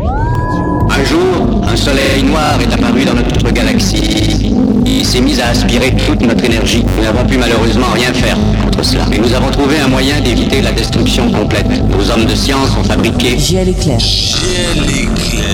Un jour, un soleil noir est apparu dans notre galaxie. Il s'est mis à aspirer toute notre énergie. Nous n'avons pu malheureusement rien faire contre cela. Mais nous avons trouvé un moyen d'éviter la destruction complète. Nos hommes de science ont fabriqué... Gel éclair. Gel éclair.